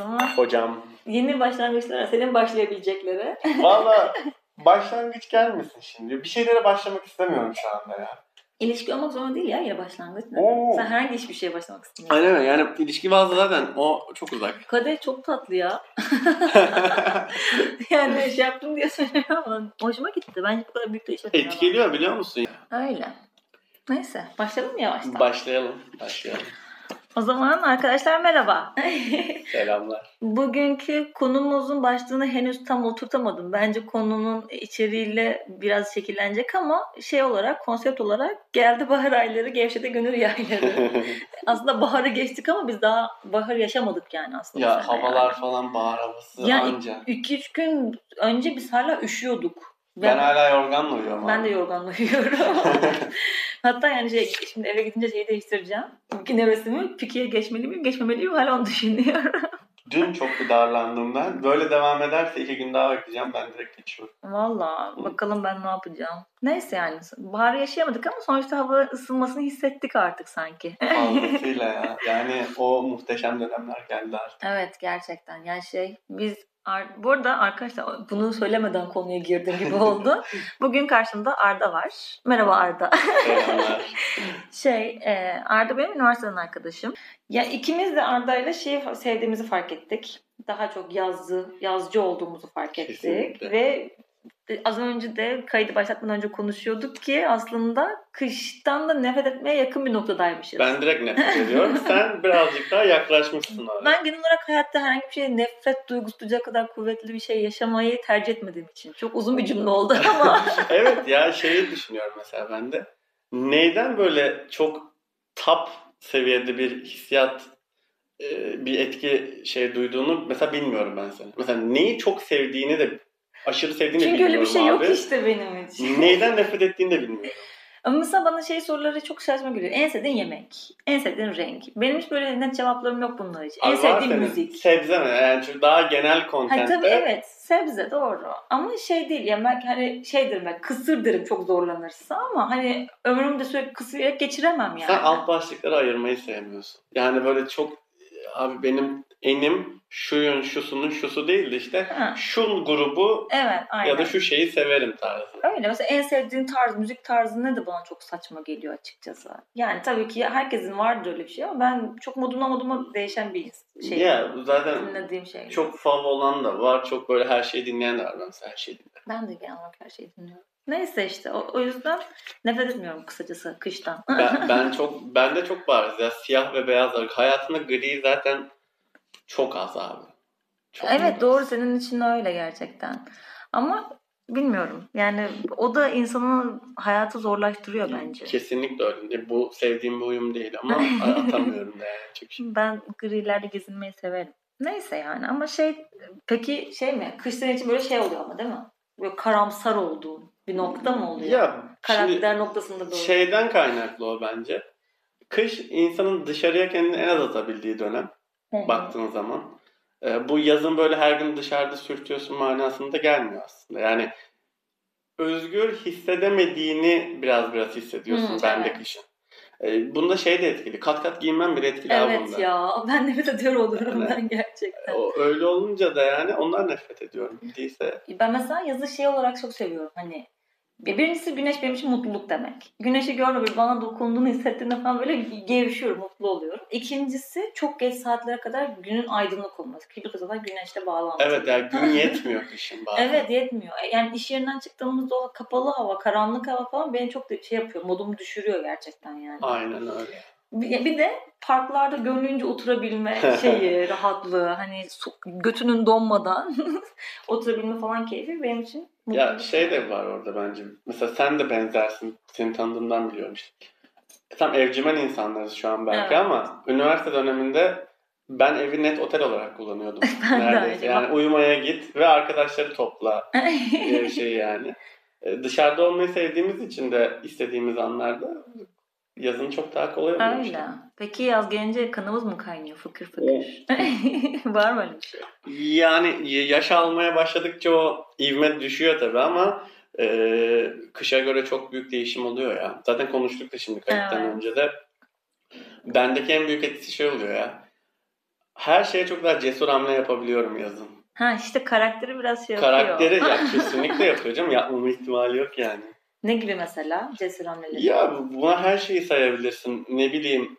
Ama Hocam. yeni başlangıçlara senin başlayabilecekleri. Valla başlangıç gelmesin şimdi. Bir şeylere başlamak istemiyorum şu anda ya. İlişki olmak zorunda değil ya ya başlangıç. ne? Oo. Sen herhangi hiçbir şeye başlamak istemiyorsun. Aynen öyle. Yani ilişki bazı zaten o çok uzak. Kadeh çok tatlı ya. yani şey yaptım diye söylüyorum ama hoşuma gitti. Bence bu kadar büyük de işe Etkiliyor biliyor musun? Öyle. Neyse başlayalım mı yavaştan. Başlayalım. Başlayalım. O zaman arkadaşlar merhaba. Selamlar. Bugünkü konumuzun başlığını henüz tam oturtamadım. Bence konunun içeriğiyle biraz şekillenecek ama şey olarak, konsept olarak geldi bahar ayları, gevşedi gönül yayları. aslında baharı geçtik ama biz daha bahar yaşamadık yani aslında. ya havalar yani. falan bahar havası Ya anca. 2-3 gün önce biz hala üşüyorduk. Ben, hala yorganla uyuyorum Ben abi. de yorganla uyuyorum. Hatta yani şey, şimdi eve gidince şeyi değiştireceğim. Bugün hevesimi Piki'ye geçmeli miyim, geçmemeli miyim hala onu düşünüyorum. Dün çok bir darlandım ben. Böyle devam ederse iki gün daha bekleyeceğim. Ben direkt geçiyorum. Valla bakalım ben ne yapacağım. Neyse yani bahar yaşayamadık ama sonuçta hava ısınmasını hissettik artık sanki. Fazlasıyla ya. Yani o muhteşem dönemler geldi artık. evet gerçekten yani şey biz Ar- bu arada arkadaşlar bunu söylemeden konuya girdim gibi oldu. Bugün karşımda Arda var. Merhaba Arda. Selamlar. Şey, e, Arda benim üniversiteden arkadaşım. Ya ikimiz de Arda'yla şeyi sevdiğimizi fark ettik. Daha çok yazdı, yazcı olduğumuzu fark ettik. Kesinlikle. Ve az önce de kaydı başlatmadan önce konuşuyorduk ki aslında kıştan da nefret etmeye yakın bir noktadaymışız. Ben direkt nefret ediyorum. Sen birazcık daha yaklaşmışsın abi. Ben genel olarak hayatta herhangi bir şeye nefret duygusu duyacak kadar kuvvetli bir şey yaşamayı tercih etmediğim için. Çok uzun bir cümle oldu ama. evet ya şeyi düşünüyorum mesela ben de. Neyden böyle çok top seviyede bir hissiyat e, bir etki şey duyduğunu mesela bilmiyorum ben seni. Mesela neyi çok sevdiğini de aşırı sevdiğini Çünkü bilmiyorum öyle bir şey yok abi. işte benim için. Neyden nefret ettiğini de bilmiyorum. Ama mesela bana şey soruları çok saçma geliyor. En sevdiğin yemek, en sevdiğin renk. Benim hiç böyle net cevaplarım yok bunlar için. En Abi senin müzik. Sebze mi? Yani çünkü daha genel kontentte. tabii evet sebze doğru. Ama şey değil ya ben hani şey derim ben kısır derim çok zorlanırsa ama hani ömrümde sürekli kısırarak geçiremem yani. Sen alt başlıkları ayırmayı sevmiyorsun. Yani böyle çok abi benim enim şuyun şusunun şusu değil de işte Ha. şu grubu Evet aynen. ya da şu şeyi severim tarzı. Öyle mesela en sevdiğin tarz, müzik tarzı ne de bana çok saçma geliyor açıkçası. Yani tabii ki herkesin vardır öyle bir şey ama ben çok modumdan moduma değişen bir şey. Ya zaten dinlediğim şey. çok fav olan da var. Çok böyle her şeyi dinleyen de var. Ben mesela her şeyi dinlerim. Ben de genel olarak her şeyi dinliyorum. Neyse işte o, o yüzden nefret etmiyorum kısacası kıştan. Ben, ben çok ben de çok bariz ya siyah ve beyaz. Hayatımda gri zaten çok az abi. Çok evet az. doğru senin için öyle gerçekten. Ama bilmiyorum yani o da insanın hayatı zorlaştırıyor bence. Kesinlikle öyle. değil. Bu sevdiğim bir uyum değil ama atamıyorum da yani. Çok şey. Ben grilerde gezinmeyi severim. Neyse yani ama şey peki şey mi? Kış senin için böyle şey oluyor ama değil mi? Böyle karamsar olduğun bir nokta mı oluyor? Ya Karakter noktasında böyle. şeyden kaynaklı o bence. Kış insanın dışarıya kendini en az atabildiği dönem. Hı hı. baktığın zaman. Ee, bu yazın böyle her gün dışarıda sürtüyorsun manasında gelmiyor aslında. Yani özgür hissedemediğini biraz biraz hissediyorsun Hı, ben de evet. kışın. Ee, bunda şey de etkili. Kat kat giyinmem bile etkili Evet bunda. ya ben nefret ediyorum o durumdan Evet. gerçekten. O, öyle olunca da yani ondan nefret ediyorum. Değilse Ben mesela yazı şey olarak çok seviyorum hani Birincisi güneş benim için mutluluk demek. Güneşi gördüğümde böyle bana dokunduğunu hissettiğimde falan böyle gevşiyorum, mutlu oluyorum. İkincisi çok geç saatlere kadar günün aydınlık olması. Ki bu zaten güneşle bağlantılı. evet yani gün yetmiyor kışın bazen. Evet yetmiyor. Yani iş yerinden çıktığımızda o kapalı hava, karanlık hava falan beni çok şey yapıyor. Modumu düşürüyor gerçekten yani. Aynen öyle. Bir de parklarda gönlünce oturabilme şeyi, rahatlığı, hani götünün donmadan oturabilme falan keyfi benim için Ya şey de var orada bence. Mesela sen de benzersin. Seni tanıdığımdan biliyorum işte. Tam evcimen insanlarız şu an belki Evet. ama üniversite döneminde ben evi net otel olarak kullanıyordum. Neredeyse. Yani uyumaya git ve arkadaşları topla diye bir şey yani. E, Dışarıda olmayı sevdiğimiz için de istediğimiz anlarda yazın çok daha kolay oluyor. işte. Öyle. Peki yaz gelince kanımız mı kaynıyor fıkır fıkır? Var mı öyle bir şey? Yani yaş almaya başladıkça o ivme düşüyor tabii ama e, kışa göre çok büyük değişim oluyor ya. Zaten konuştuk da şimdi kayıttan Evet. önce de. Bendeki en büyük etkisi şey oluyor ya. her şeye çok daha cesur hamle yapabiliyorum yazın. Ha işte karakteri biraz şey yapıyor. Karakteri ya kesinlikle yapıyor canım. Yapmama ihtimali yok yani. Ne gibi mesela cesur hamleleri? Ya buna her şeyi sayabilirsin. Ne bileyim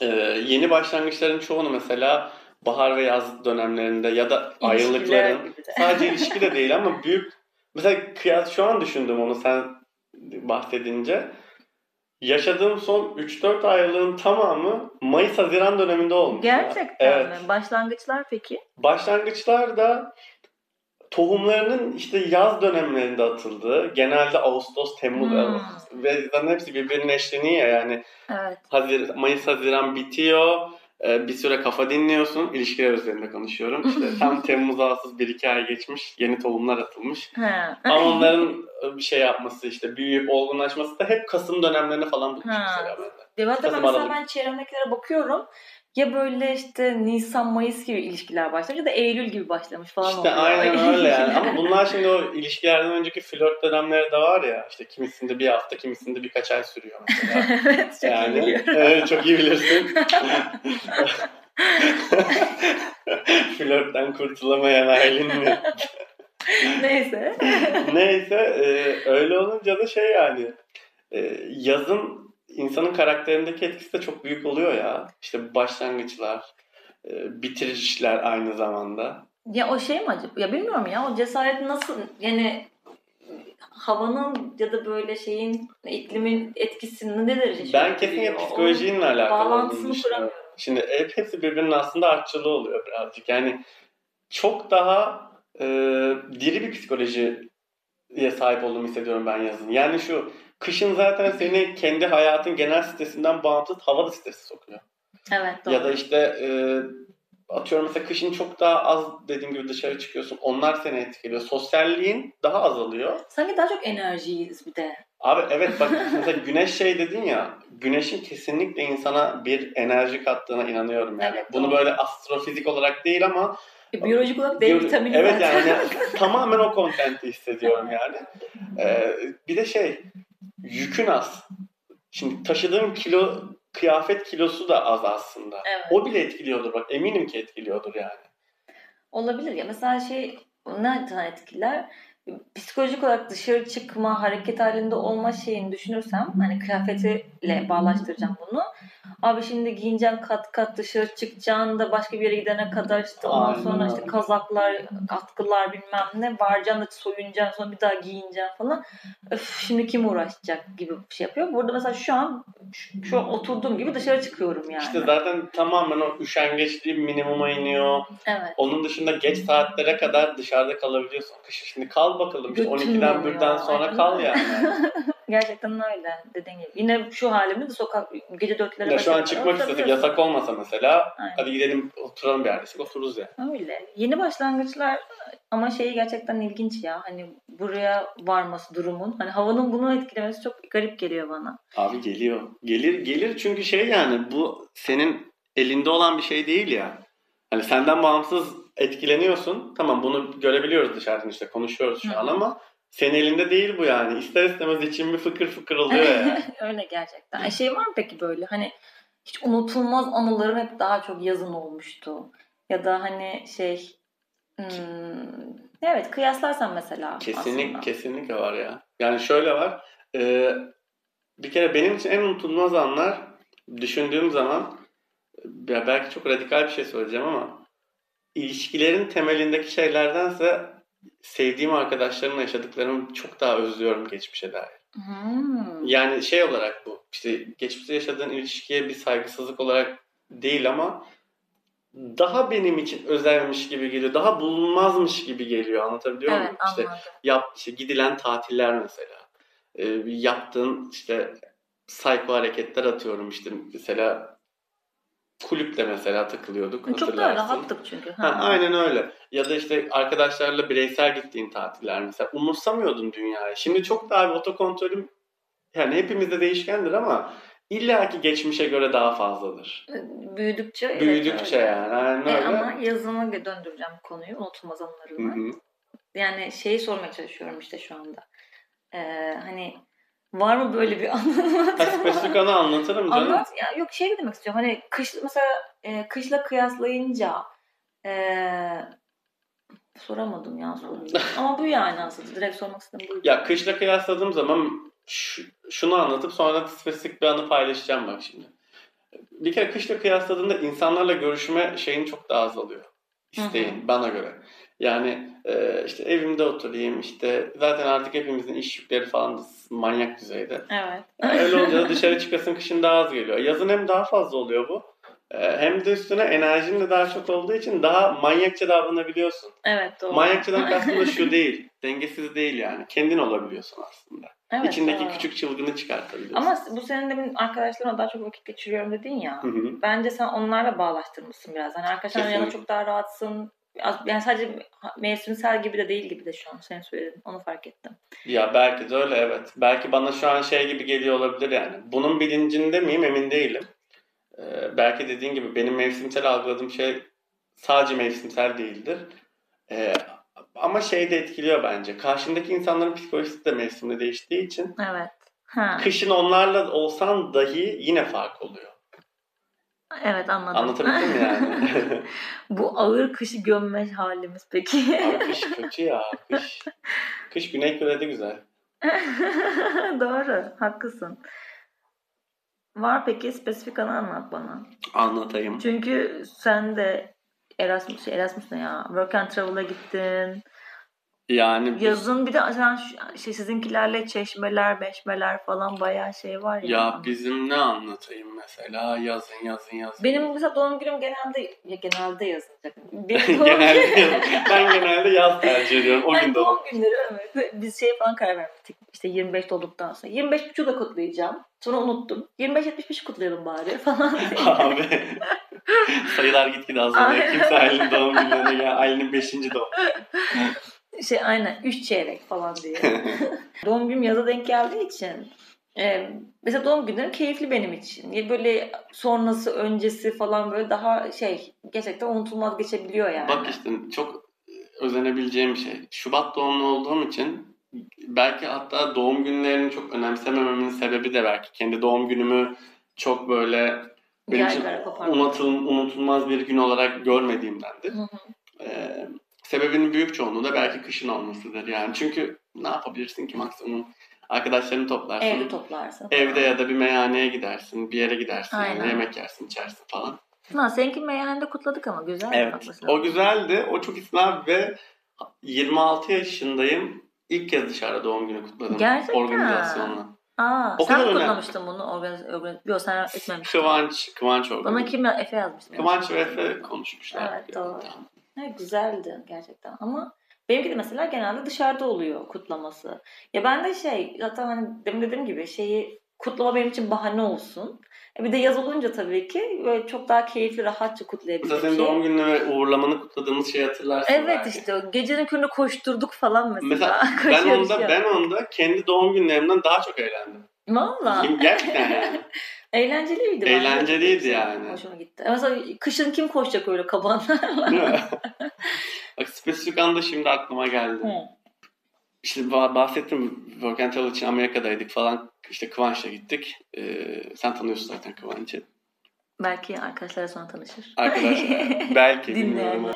e, yeni başlangıçların çoğunu mesela bahar ve yaz dönemlerinde ya da İlişkiler ayrılıkların sadece ilişki de değil ama büyük mesela kıyas şu an düşündüm onu sen bahsedince yaşadığım son 3-4 ayrılığın tamamı Mayıs Haziran döneminde olmuş. Gerçekten Evet. mi? Başlangıçlar peki? Başlangıçlarda tohumlarının işte yaz dönemlerinde atıldığı, genelde Ağustos, Temmuz Hmm. ve zaten hepsi birbirinin eşleniği ya yani Evet. Hazir, Mayıs, Haziran bitiyor. Ee, bir süre kafa dinliyorsun. İlişkiler üzerinde konuşuyorum. İşte tam Temmuz, Ağustos bir iki ay geçmiş. Yeni tohumlar atılmış. Ama onların bir şey yapması işte büyüyüp olgunlaşması da hep Kasım dönemlerine falan bulmuş mesela bende. Ya ben mesela ben çevremdekilere bakıyorum. Ya böyle işte Nisan, Mayıs gibi ilişkiler başlamış ya da Eylül gibi başlamış falan İşte oluyor. aynen öyle yani. Ama bunlar şimdi o ilişkilerden önceki flört dönemleri de var ya. İşte kimisinde bir hafta, kimisinde birkaç ay sürüyor mesela. evet çok iyi yani biliyorum. evet, çok iyi bilirsin. Flörtten kurtulamayan Aylin mi? Neyse. Neyse e, öyle olunca da şey yani e, yazın insanın karakterindeki etkisi de çok büyük oluyor ya. İşte başlangıçlar, e, bitirişler aynı zamanda. Ya o şey mi acaba? Ya bilmiyorum ya o cesaret nasıl yani havanın ya da böyle şeyin iklimin etkisini ne derece şey Ben kesinlikle psikolojinle alakalı bağlantısını kuramıyorum. Şimdi hep hepsi birbirinin aslında artçılığı oluyor birazcık. Yani çok daha e, diri bir psikolojiye sahip olduğumu hissediyorum ben yazın. Yani şu kışın zaten seni kendi hayatın genel stresinden bağımsız hava da stresi sokuyor. Evet doğru. Ya da işte e, atıyorum mesela kışın çok daha az dediğim gibi dışarı çıkıyorsun. Onlar seni etkiliyor. Sosyalliğin daha azalıyor. Sanki daha çok enerjiyiz bir de. Abi evet bak mesela güneş şey dedin ya. Güneşin kesinlikle insana bir enerji kattığına inanıyorum yani. Evet, Bunu doğru. böyle astrofizik olarak değil ama E, Biyolojik olarak D vitamini Evet zaten. yani tamamen o kontenti hissediyorum yani. Ee, bir de şey yükün az. Şimdi taşıdığım kilo kıyafet kilosu da az aslında. Evet. O bile etkiliyordur bak eminim ki etkiliyordur yani. Olabilir ya. Mesela şey nereden etkiler? Psikolojik olarak dışarı çıkma, hareket halinde olma şeyini düşünürsem hani kıyafetiyle bağlaştıracağım bunu. Abi şimdi giyineceksin kat kat dışarı çıkacaksın da başka bir yere gidene kadar işte ondan Aynen sonra işte kazaklar, atkılar bilmem ne varacaksın da soyunacaksın sonra bir daha giyineceksin falan. Öf şimdi kim uğraşacak gibi bir şey yapıyor. Burada mesela şu an şu an oturduğum gibi dışarı çıkıyorum yani. İşte zaten tamamen o üşengeçliği minimuma iniyor. evet. Onun dışında geç saatlere kadar dışarıda kalabiliyorsun. Kış şimdi kal bakalım. İşte Götün 12'den oluyor. 1'den sonra Aynen kal yani. Gerçekten öyle dediğin gibi. Yine şu halimde de sokak gece dörtlere Ya şu an çıkmak istedik yasak olmasa mesela Aynen. hadi gidelim oturalım bir yerde. Otururuz ya. Öyle. Yeni başlangıçlar ama şeyi gerçekten ilginç ya. Hani buraya varması durumun. Hani havanın bunu etkilemesi çok garip geliyor bana. Abi geliyor. Gelir gelir çünkü şey yani bu senin elinde olan bir şey değil ya. Hani senden bağımsız etkileniyorsun. Tamam bunu görebiliyoruz dışarıdan işte konuşuyoruz şu Hı. an ama senin elinde değil bu yani. İster istemez için bir fıkır fıkır oluyor yani. öyle gerçekten. E şey var mı peki böyle hani hiç unutulmaz anılarım hep daha çok yazın olmuştu. Ya da hani şey hmm, evet kıyaslarsan mesela Kesinlik, aslında. kesinlikle var ya. Yani şöyle var. e, bir kere benim için en unutulmaz anlar düşündüğüm zaman ya belki çok radikal bir şey söyleyeceğim ama ilişkilerin temelindeki şeylerdense sevdiğim arkadaşlarımla yaşadıklarımı çok daha özlüyorum geçmişe dair. Hmm. Yani şey olarak bu işte geçmişte yaşadığın ilişkiye bir saygısızlık olarak değil ama daha benim için özelmiş gibi geliyor. Daha bulunmazmış gibi geliyor. Anlatabiliyor Evet muyum? İşte anladım. yap işte gidilen tatiller mesela. Ee, yaptığın işte psycho hareketler atıyorum işte mesela kulüpte mesela takılıyorduk Çok daha rahattık çünkü. Ha, aynen öyle. Ya da işte arkadaşlarla bireysel gittiğin tatiller mesela. Umursamıyordun dünyayı. Şimdi çok daha bir otokontrolüm yani hepimizde değişkendir ama illaki geçmişe göre daha fazladır. Büyüdükçe evet, Büyüdükçe öyle. yani. Aynen E, öyle. ama yazına döndüreceğim konuyu unutulmaz anılarımı. Yani şeyi sormaya çalışıyorum işte şu anda. Ee, hani Var mı böyle bir anın? Ha, spesifik anı anlatırım canım. Anlat. Ya, yok şey demek istiyorum. Hani kış mesela e, kışla kıyaslayınca e, soramadım ya soruyu. Ama bu yani aslında. Direkt sormak istedim buydu. Ya kışla kıyasladığım zaman şu- şunu anlatıp sonra spesifik bir anı paylaşacağım bak şimdi. Bir kere kışla kıyasladığında insanlarla görüşme şeyin çok daha azalıyor. İsteğin bana göre. Yani e, işte evimde oturayım işte zaten artık hepimizin iş yükleri falan da manyak düzeyde. Evet. Yani öyle olunca da dışarı çıkasın kışın daha az geliyor. Yazın hem daha fazla oluyor bu. e, Hem de üstüne enerjin de daha çok olduğu için daha manyakça davranabiliyorsun. Evet doğru. Manyakçadan kastım da şu değil. Dengesiz değil yani. Kendin olabiliyorsun aslında. Evet, İçindeki doğru. küçük çılgını çıkartabiliyorsun. Ama bu senin demin arkadaşlarımla daha çok vakit geçiriyorum dedin ya. Hı hı. Bence sen onlarla bağlaştırmışsın biraz. Hani arkadaşlarla yanında çok daha rahatsın. Yani sadece mevsimsel gibi de değil gibi de şu an sen söyledin. Onu fark ettim. Ya belki de öyle evet. Belki bana şu an şey gibi geliyor olabilir yani. Bunun bilincinde miyim emin değilim. Ee, belki dediğin gibi benim mevsimsel algıladığım şey sadece mevsimsel değildir. Ee, ama şey de etkiliyor bence. Karşındaki insanların psikolojisi de mevsimde değiştiği için Evet. Ha. kışın onlarla olsan dahi yine fark oluyor. Evet anladım. Anlatabildim mi yani? Bu ağır kışı gömme halimiz peki. Abi kış kötü ya. Kış, kış Güney Kore'de güzel. Doğru. Haklısın. Var peki spesifik anı anlat bana. Anlatayım. Çünkü sen de Erasmus, şey, Erasmus ne ya? Work and Travel'a gittin. Yani biz- Yazın bir de sen şey, sizinkilerle çeşmeler, beşmeler falan bayağı şey var ya. ya bizim ne anlatayım mesela yazın yazın yazın. Benim mesela doğum günüm genelde ya genelde. Benim doğum genelde, ben genelde yaz tercih ediyorum. O Ay, gün doğum doğum. günleri evet. Biz şey falan karar vermiştik. İşte 25 olduktan sonra. 25 buçuğu da kutlayacağım. Sonra unuttum. 25-75 kutlayalım bari falan. Abi sayılar gitgide azalıyor. Kimse Aylin'in doğum günlerine gel. Aylin'in 5. doğum. Şey aynen 3 çeyrek falan diye. doğum günüm yaza denk geldiği için e, mesela doğum günlerim keyifli benim için. Böyle sonrası öncesi falan böyle daha şey gerçekten unutulmaz geçebiliyor yani. Bak işte çok özenebileceğim bir şey. Şubat doğumlu olduğum için belki hatta doğum günlerini çok önemsemememin sebebi de belki kendi doğum günümü çok böyle benim için unutulmaz bir gün olarak görmediğimdendir. Hı hı. Ee, sebebinin büyük çoğunluğu da belki kışın olmasıdır yani. Çünkü ne yapabilirsin ki maksimum arkadaşlarını toplarsın. Evde toplarsın. Evde ya da bir meyhaneye gidersin, bir yere gidersin, yani Aynen. yemek yersin, içersin falan. Ha, seninki meyhanede kutladık ama güzel. Evet. O güzeldi. O çok isnaf ve 26 yaşındayım. İlk kez dışarıda doğum günü kutladım. Gerçekten. Organizasyonla. Aa, O sen kadar mi önemli. kutlamıştın bunu? Organiz, organiz, yok sen etmemiştin. Kıvanç, Kıvanç oldu. Bana kim? Efe yazmıştı. Kıvanç ve Efe konuşmuşlar. Evet, doğru. Tamam. Evet, güzeldi gerçekten ama benimki de mesela genelde dışarıda oluyor kutlaması. Ya ben de şey zaten hani demin dediğim gibi şeyi kutlama benim için bahane olsun. E bir de yaz olunca tabii ki böyle çok daha keyifli rahatça kutlayabildik senin ki. doğum gününü ve uğurlamanı kutladığımız şeyi hatırlarsın Evet belki. işte o gecenin köründe koşturduk falan mesela. Mesela ben onda ben onda kendi doğum günlerimden daha çok eğlendim. Valla. Gerçekten. Eğlenceliydi. Eğlenceliydi yani. Hoşuma gitti. Mesela kışın kim koşacak öyle mi? Bak spesifik anda şimdi aklıma geldi. Hı. İşte bah- bahsettim Work and Travel için Amerika'daydık falan. İşte Kıvanç'la gittik. Ee, sen tanıyorsun zaten Kıvanç'ı. Belki arkadaşlarla sonra tanışır. Arkadaşlar belki bilmiyorum.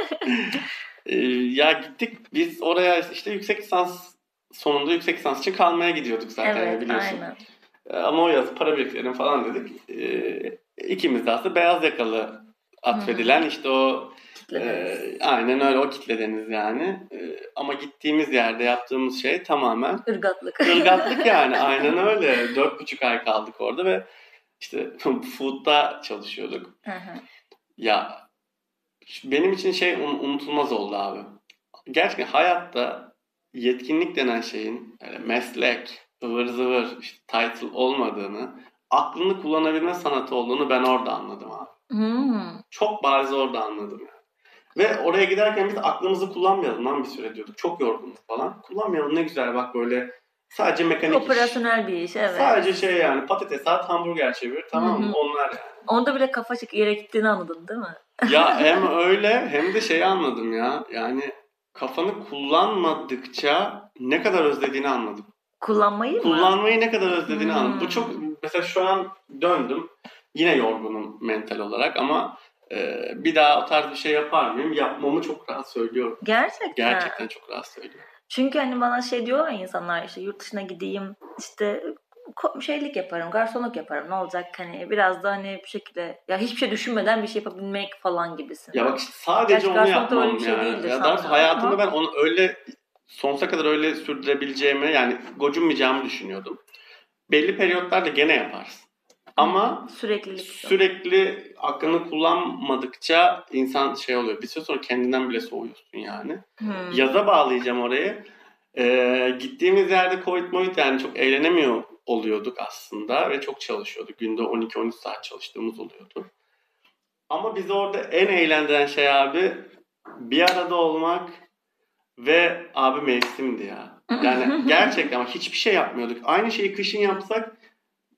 Ee, ya gittik biz oraya işte yüksek lisans sonunda yüksek lisans için kalmaya gidiyorduk zaten evet biliyorsun. aynen. Ee, Ama o yaz para biriktirelim falan dedik. Ee, ikimiz de aslında beyaz yakalı atfedilen işte o e, aynen öyle o kitledeniz yani. Ee, ama gittiğimiz yerde yaptığımız şey tamamen Irgatlık. Irgatlık yani aynen öyle. Dört buçuk ay kaldık orada ve işte food'da çalışıyorduk. Hı hı. Ya benim için şey un- unutulmaz oldu abi. Gerçekten hayatta yetkinlik denen şeyin yani meslek, ıvır zıvır, işte title olmadığını, aklını kullanabilme sanatı olduğunu ben orada anladım abi. Hmm. Çok bariz orada anladım yani. Ve oraya giderken biz aklımızı kullanmayalım lan bir süre diyorduk. Çok yorgunduk falan. Kullanmayalım ne güzel bak böyle sadece mekanik iş. Operasyonel bir iş evet. Sadece şey yani patates at hamburger çevir tamam mı? Onlar yani. Onda bile kafa çık yere gittiğini anladın değil mi? Ya hem öyle hem de şeyi anladım ya. Yani kafanı kullanmadıkça ne kadar özlediğini anladım. Kullanmayı mı? Kullanmayı ne kadar özlediğini Hmm. anladım. Bu çok mesela şu an döndüm. Yine yorgunum mental olarak ama e, bir daha o tarz bir şey yapar mıyım? Yapmamı çok rahat söylüyorum. Gerçekten. Gerçekten çok rahat söylüyorum. Çünkü hani bana şey diyorlar ya insanlar işte yurt dışına gideyim işte şeylik yaparım, garsonluk yaparım ne olacak hani biraz da hani bir şekilde ya hiçbir şey düşünmeden bir şey yapabilmek falan gibisin. Ya bak işte sadece Gerçi onu yapmam öyle bir şey yani. değildir ya daha hayatımda ben onu öyle sonsuza kadar öyle sürdürebileceğimi yani gocunmayacağımı düşünüyordum. Belli periyotlarda gene yaparsın. Ama süreklilik. sürekli aklını kullanmadıkça insan şey oluyor. Bir süre sonra kendinden bile soğuyorsun yani. Hmm. Yaza bağlayacağım orayı. Ee, gittiğimiz yerde Covid Covid yani çok eğlenemiyor oluyorduk aslında ve çok çalışıyorduk. Günde 12-13 saat çalıştığımız oluyordu. Ama bizi orada en eğlendiren şey abi bir arada olmak ve abi mevsimdi ya. Yani gerçekten ama hiçbir şey yapmıyorduk. Aynı şeyi kışın yapsak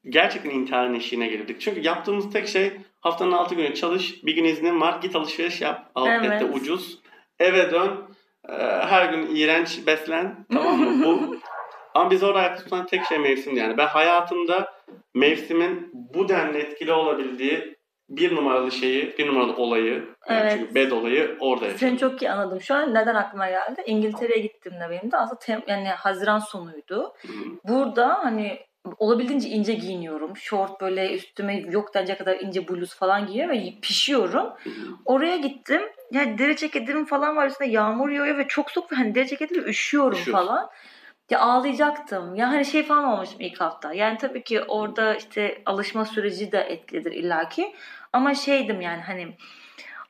gerçekten intiharın eşiğine gelirdik. Çünkü yaptığımız tek şey haftanın 6 günü çalış, bir gün iznin var, git alışveriş yap. Outlet'te Evet. ucuz. Eve dön, e, her gün iğrenç beslen. Tamam mı? Bu ama biz orada ayakta tutan tek şey mevsimdi yani. Ben hayatımda mevsimin bu denli etkili olabildiği bir numaralı şeyi, bir numaralı olayı, Evet. çünkü bed olayı orada yaşadım. Seni çok iyi anladım. Şu an neden aklıma geldi? İngiltere'ye gittiğimde benim de aslında tem, yani Haziran sonuydu. Hı. Burada hani olabildiğince ince giyiniyorum. Şort böyle üstüme yok denecek kadar ince bluz falan giyiyorum ve pişiyorum. Hı. Oraya gittim. Yani deri ceketim falan var üstünde yağmur yağıyor ve çok soğuk hani deri ceketle üşüyorum Üşüyorsun. falan. Ya ağlayacaktım. Ya hani şey falan olmuştum ilk hafta. Yani tabii ki orada işte alışma süreci de etkilidir illaki. Ama şeydim yani hani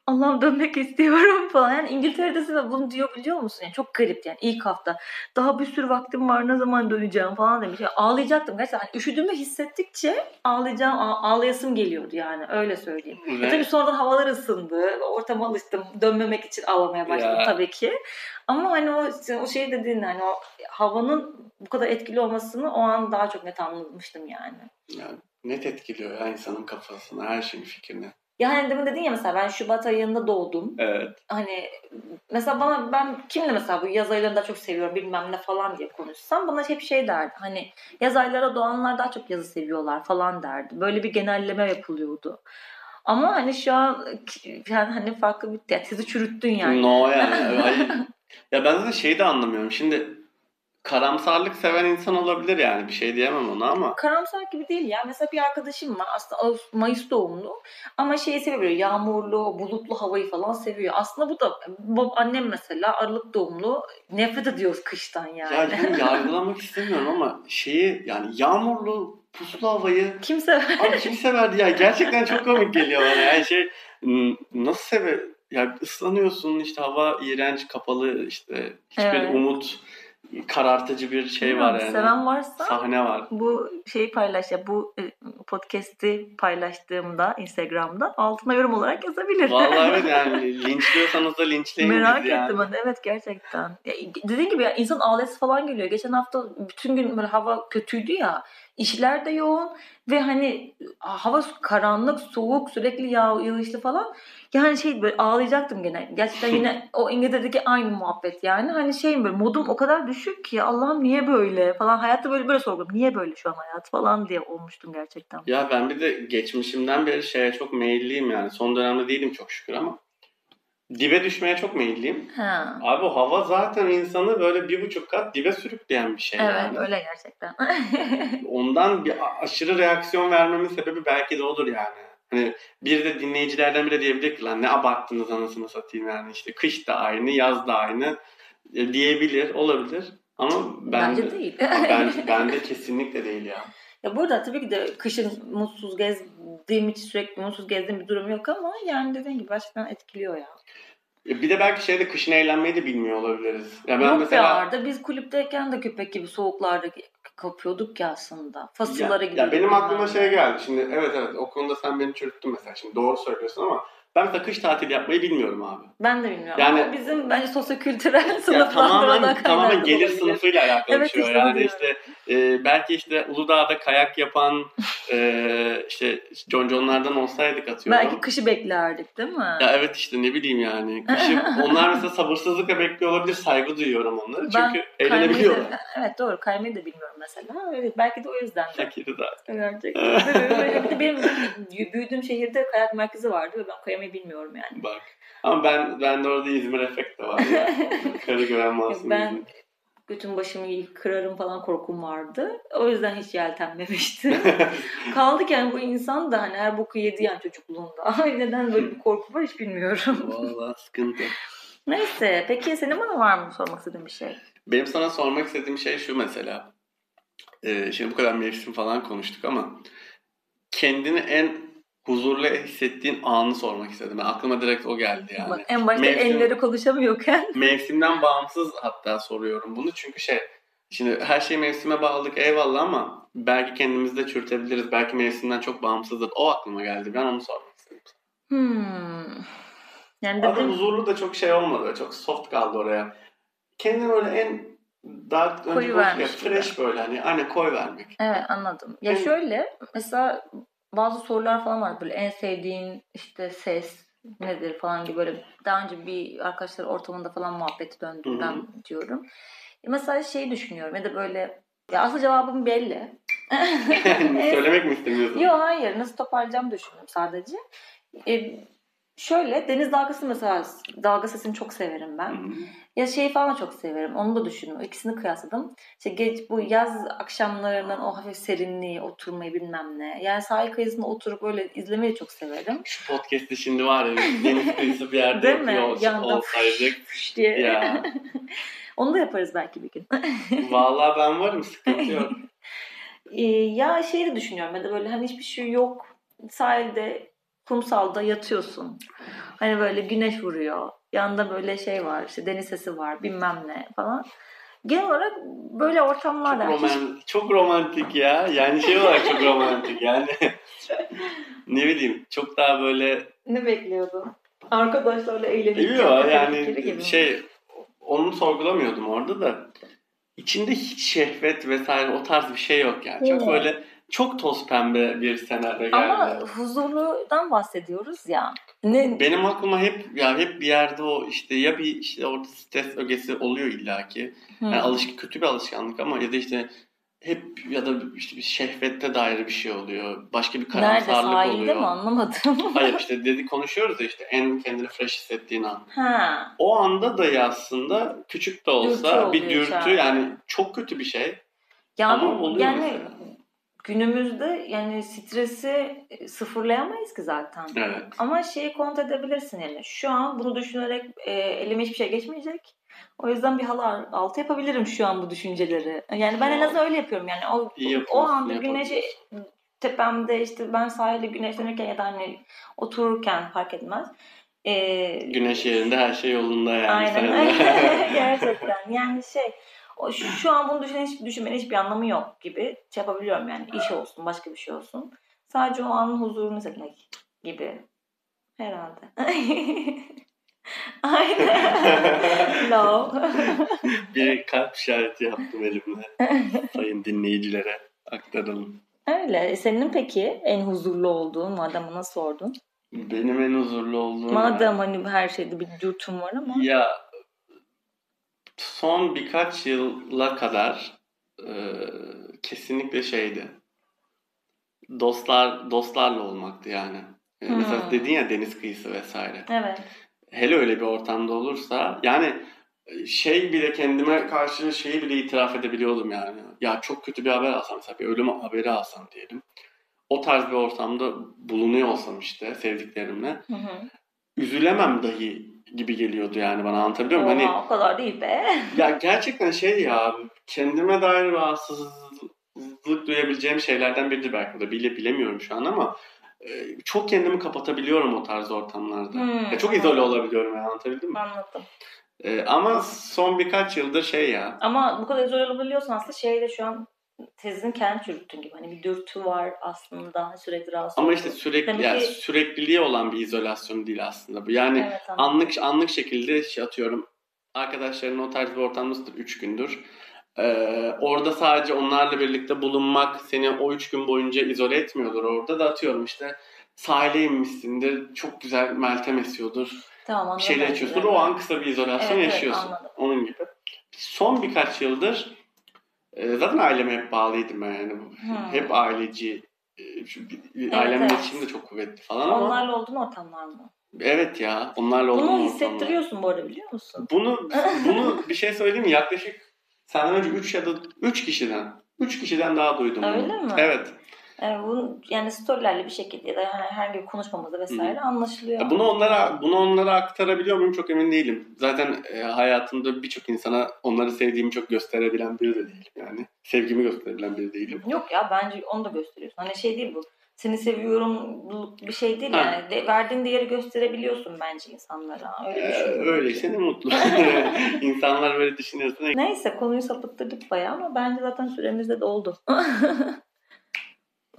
Allah'ım dönmek istiyorum falan. Yani İngiltere'desin ve bunu diyor biliyor musun? Yani çok garip yani ilk hafta. Daha bir sürü vaktim var ne zaman döneceğim falan demiş. Ya ağlayacaktım gerçekten. Hani üşüdüğümü hissettikçe ağlayacağım, ağ- ağlayasım geliyordu yani öyle söyleyeyim. E Ve- tabii sonradan havalar ısındı. Ortama alıştım. Dönmemek için ağlamaya başladım Ya. tabii ki. Ama hani o, o şey dediğin hani o havanın bu kadar etkili olmasını o an daha çok net anlamıştım yani. Yani net etkiliyor ya insanın kafasını, her şeyin fikrini. Ya hani demin dedin ya mesela ben Şubat ayında doğdum. Evet. Hani mesela bana ben kimle mesela bu yaz aylarını daha çok seviyorum bilmem ne falan diye konuşsam bana hep şey derdi. Hani yaz aylara doğanlar daha çok yazı seviyorlar falan derdi. Böyle bir genelleme yapılıyordu. Ama hani şu an yani hani farklı bir ya tezi çürüttün yani. No yani. Ya ben zaten şeyi de anlamıyorum. Şimdi karamsarlık seven insan olabilir yani. Bir şey diyemem ona ama. Karamsar gibi değil ya. Mesela bir arkadaşım var aslında Ağustos, Mayıs doğumlu ama şeyi seviyor böyle yağmurlu, bulutlu havayı falan seviyor. Aslında bu da bu annem mesela Aralık doğumlu nefret ediyoruz kıştan yani. Ya bunu yargılamak istemiyorum ama şeyi yani yağmurlu puslu havayı Kimse abi kim severdi ya gerçekten çok komik geliyor bana yani şey nasıl sever ya ıslanıyorsun işte hava iğrenç kapalı işte hiçbir Evet. umut karartıcı bir şey var yani Seven varsa sahne var bu şeyi paylaş ya bu e, podcast'i paylaştığımda Instagram'da altına yorum olarak yazabilir. Vallahi evet yani linçliyorsanız da linçleyin Merak yani. ettim ben. Evet gerçekten. Ya, dediğin gibi ya, insan ağlayası falan geliyor. Geçen hafta bütün gün böyle hava kötüydü ya. İşler de yoğun ve hani hava karanlık, soğuk, sürekli yağ, yağışlı falan. Yani şey böyle ağlayacaktım gene. Gerçekten yine o İngiltere'deki aynı muhabbet yani. Hani şey böyle modum o kadar düşük ki Allah'ım niye böyle falan. Hayatta böyle böyle sorguladım. Niye böyle şu an hayat falan diye olmuştum gerçekten. Ya ben bir de geçmişimden beri şeye çok meyilliyim yani. Son dönemde değilim çok şükür ama. Dibe düşmeye çok meyilliyim. Ha. Abi o hava zaten insanı böyle bir buçuk kat dibe sürükleyen bir şey Evet yani. öyle gerçekten. Ondan bir aşırı reaksiyon vermemin sebebi belki de odur yani. Hani bir de dinleyicilerden biri diyebilir ki lan ne abarttınız anasını satayım yani işte kış da aynı yaz da aynı e, diyebilir olabilir ama ben Bence de, değil. ben, ben de kesinlikle değil ya. Ya burada tabii ki de kışın mutsuz gezdiğim için sürekli mutsuz gezdiğim bir durum yok ama yani dediğin gibi gerçekten etkiliyor ya. E, Bir de belki şeyde kışın eğlenmeyi de bilmiyor olabiliriz. Ya ben yok mesela be Arda biz kulüpteyken de köpek gibi soğuklarda kapıyorduk ya aslında. Fasıllara ya, gidiyorduk. ya benim aklıma şey geldi. Şimdi evet evet o konuda sen beni çürüttün mesela. Şimdi doğru söylüyorsun ama ben mesela kış tatili yapmayı bilmiyorum abi. Ben de bilmiyorum Yani- ama bizim bence sosyokültürel sınıflandırmadan tamamen, tamamen gelir olabilir. sınıfıyla alakalı Evet, bir şey Yani işte e, belki işte Uludağ'da kayak yapan e, işte John John'lardan olsaydık atıyorum. Belki kışı beklerdik değil mi? Ya evet işte ne bileyim yani. Kışı, onlar mesela sabırsızlıkla bekliyor olabilir. Saygı duyuyorum onları. Ben Çünkü Kaymayı eğlenebiliyorlar. da- evet doğru kaymayı da bilmiyorum mesela. Evet, belki de o yüzden de. Fakiri de. Gerçekten. Bir de benim büyüdüğüm şehirde kayak merkezi vardı ve ben kayamayı bilmiyorum yani. Bak. Ama ben ben de orada İzmir efekti var ya. Karı gören masum Ben İzmir. bütün başımı kırarım falan korkum vardı. O yüzden hiç yeltenmemiştim. Kaldı ki yani bu insan da hani her boku yedi yani çocukluğunda. Ay neden böyle bir korku var hiç bilmiyorum. Vallahi sıkıntı. Neyse peki senin bana var mı sormak istediğin bir şey? Benim sana sormak istediğim şey şu mesela. Ee, şimdi bu kadar mevsim falan konuştuk ama kendini en huzurlu hissettiğin anı sormak istedim. Ben aklıma direkt o geldi yani. Bak en başta Mevsim- enleri konuşamıyorken. Mevsimden bağımsız hatta soruyorum bunu. Çünkü şey şimdi her şey mevsime bağladık eyvallah ama belki kendimizi de çürütebiliriz. Belki mevsimden çok bağımsızdır. O aklıma geldi. Ben onu sormak istedim. Hmm. Yani Aslında dedim huzurlu da çok şey olmadı. Çok soft kaldı oraya. Kendini böyle en daha önce Koyu ya, vermiş gibi. fresh böyle hani aynen koy vermek. Evet anladım. Ya Evet. şöyle mesela bazı sorular falan var böyle en sevdiğin işte ses nedir falan gibi böyle daha önce bir arkadaşlar ortamında falan muhabbeti döndüğünden diyorum. E mesela şey düşünüyorum ya da böyle ya aslında cevabım belli. Söylemek mi istemiyorsun? Yok hayır nasıl toparlayacağımı düşünüyorum sadece. E, şöyle deniz dalgası mesela dalga sesini çok severim ben. Hı. Ya şey falan çok severim. Onu da düşündüm. İkisini kıyasladım. İşte geç, bu yaz akşamlarının o hafif serinliği, oturmayı bilmem ne. Yani sahil kıyısında oturup öyle izlemeyi çok severim. Şu podcast'te şimdi var ya deniz kıyısı bir yerde Değil mi? olsaydık. Fış diye. ya Onu da yaparız belki bir gün. vallahi ben varım sıkıntı yok. Ya şey de düşünüyorum. Ya da böyle hani hiçbir şey yok. Sahilde, kumsalda yatıyorsun. Hani böyle güneş vuruyor. Yanında böyle şey var. işte deniz sesi var. Bilmem ne falan. Genel olarak böyle Çok, ortamlarla hiç roman, çok romantik ya. Yani şey olarak çok romantik yani. ne bileyim çok daha böyle Ne bekliyordun? Arkadaşlarla eğlenip fikri yani şey onu sorgulamıyordum orada da içinde hiç şehvet vesaire o tarz bir şey yok yani. Çok böyle çok toz pembe bir senaryo geldi. Ama huzurludan bahsediyoruz ya. Ne? Benim aklıma hep ya hep bir yerde o işte ya bir işte orada stres ögesi oluyor illaki. Hmm. Yani alışk kötü bir alışkanlık ama ya da işte hep ya da işte bir şehvette dair bir şey oluyor. Başka bir Nerede karamsarlık oluyor. mi anlamadım. Hayır işte dedi konuşuyoruz ya işte en kendini fresh hissettiğin an. ha. O anda da aslında küçük de olsa Dürtü bir dürtü yani çok kötü bir şey. Yani, Ama oluyor yani mesela. Günümüzde yani stresi e, sıfırlayamayız ki zaten. Evet. Ama şeyi kontrol edebilirsin yani. Şu an bunu düşünerek e, elime hiçbir şey geçmeyecek. O yüzden bir halı altı yapabilirim şu an bu düşünceleri. Yani ben en azından öyle yapıyorum yani. O, o anda güneşi tepemde işte ben sahilde güneşlenirken ya da hani otururken fark etmez. E, Güneş yerinde her şey yolunda yani. Aynen. Gerçekten. Yani şey şu, an bunu düşünen hiç, düşünmenin hiçbir anlamı yok gibi şey yapabiliyorum yani. iş olsun, başka bir şey olsun. Sadece o anın huzurunu hissetmek gibi. Herhalde. Aynen. no. bir kalp işareti yaptım elimle. Sayın dinleyicilere aktaralım. Öyle. Senin peki en huzurlu olduğun madem bana sordun. Benim en huzurlu olduğum... Madem hani her şeyde bir dürtüm var ama. Ya son birkaç yıla kadar e, kesinlikle şeydi. Dostlar dostlarla olmaktı yani. E, Hmm. Mesela dedin ya deniz kıyısı vesaire. Evet. Hele öyle bir ortamda olursa yani şey bile kendime karşı şeyi bile itiraf edebiliyordum yani. Ya çok kötü bir haber alsam mesela bir ölüm haberi alsam diyelim. O tarz bir ortamda bulunuyor olsam işte sevdiklerimle Hı hı. üzülemem dahi gibi geliyordu yani bana anlatabiliyor muyum? Hani o kadar değil be. ya gerçekten şey ya kendime dair rahatsızlık duyabileceğim şeylerden biridir belki de bile bilemiyorum şu an ama e, çok kendimi kapatabiliyorum o tarz ortamlarda. Hmm, Ya çok izole olabiliyorum yani anlatabildim mi? Anladım. E, ama son birkaç yıldır şey ya Ama bu kadar izole olabiliyorsan aslında şeyde şu an tezini kendi çürüttüğün gibi. Hani bir dürtü var aslında hani sürekli rahatsız ama işte sürekli Demek yani ki- sürekliliği olan bir izolasyon değil aslında bu. Yani Evet, anladım. anlık anlık şekilde şey atıyorum arkadaşların o tarz bir ortamdasıdır 3 gündür. Ee, orada sadece onlarla birlikte bulunmak seni o üç gün boyunca izole etmiyordur. Orada da atıyorum işte sahile inmişsindir. Çok güzel meltem esiyordur. Tamam. Bir şeyler içiyorsundur. O an kısa bir izolasyon Evet, evet, yaşıyorsun. anladım. Onun gibi. Son birkaç yıldır e, zaten aileme hep bağlıydım ben yani. Hmm. Hep aileci. e, Evet, ailemle evet. de çok kuvvetli falan ama Onlarla olduğun ortamlar mı? evet ya onlarla olduğum Bunu ortamlar. hissettiriyorsun bu arada biliyor musun? Bunu bunu bir şey söyleyeyim mi? Yaklaşık senden önce 3 ya da 3 kişiden 3 kişiden daha duydum bunu. Öyle mi? Evet. Yani, bunu, yani storylerle bir şekilde ya da herhangi bir konuşmamızda vesaire anlaşılıyor. Ya Bunu onlara bunu onlara aktarabiliyor muyum çok emin değilim. Zaten e, hayatımda birçok insana onları sevdiğimi çok gösterebilen biri de değilim yani. Sevgimi gösterebilen biri değilim. Yok ya bence onu da gösteriyorsun. Hani şey değil bu. Seni seviyorum bir şey değil Ha. yani. De, verdiğin değeri gösterebiliyorsun bence insanlara. Öyle Ee, düşünüyorum. öyleyse ne mutlu. İnsanlar böyle düşünüyorsa ne Neyse konuyu sapıttırdık bayağı ama bence zaten süremiz de doldu.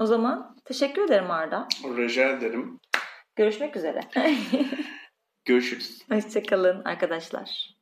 o zaman teşekkür ederim Arda. Rica ederim. Görüşmek üzere. Görüşürüz. Hoşçakalın arkadaşlar.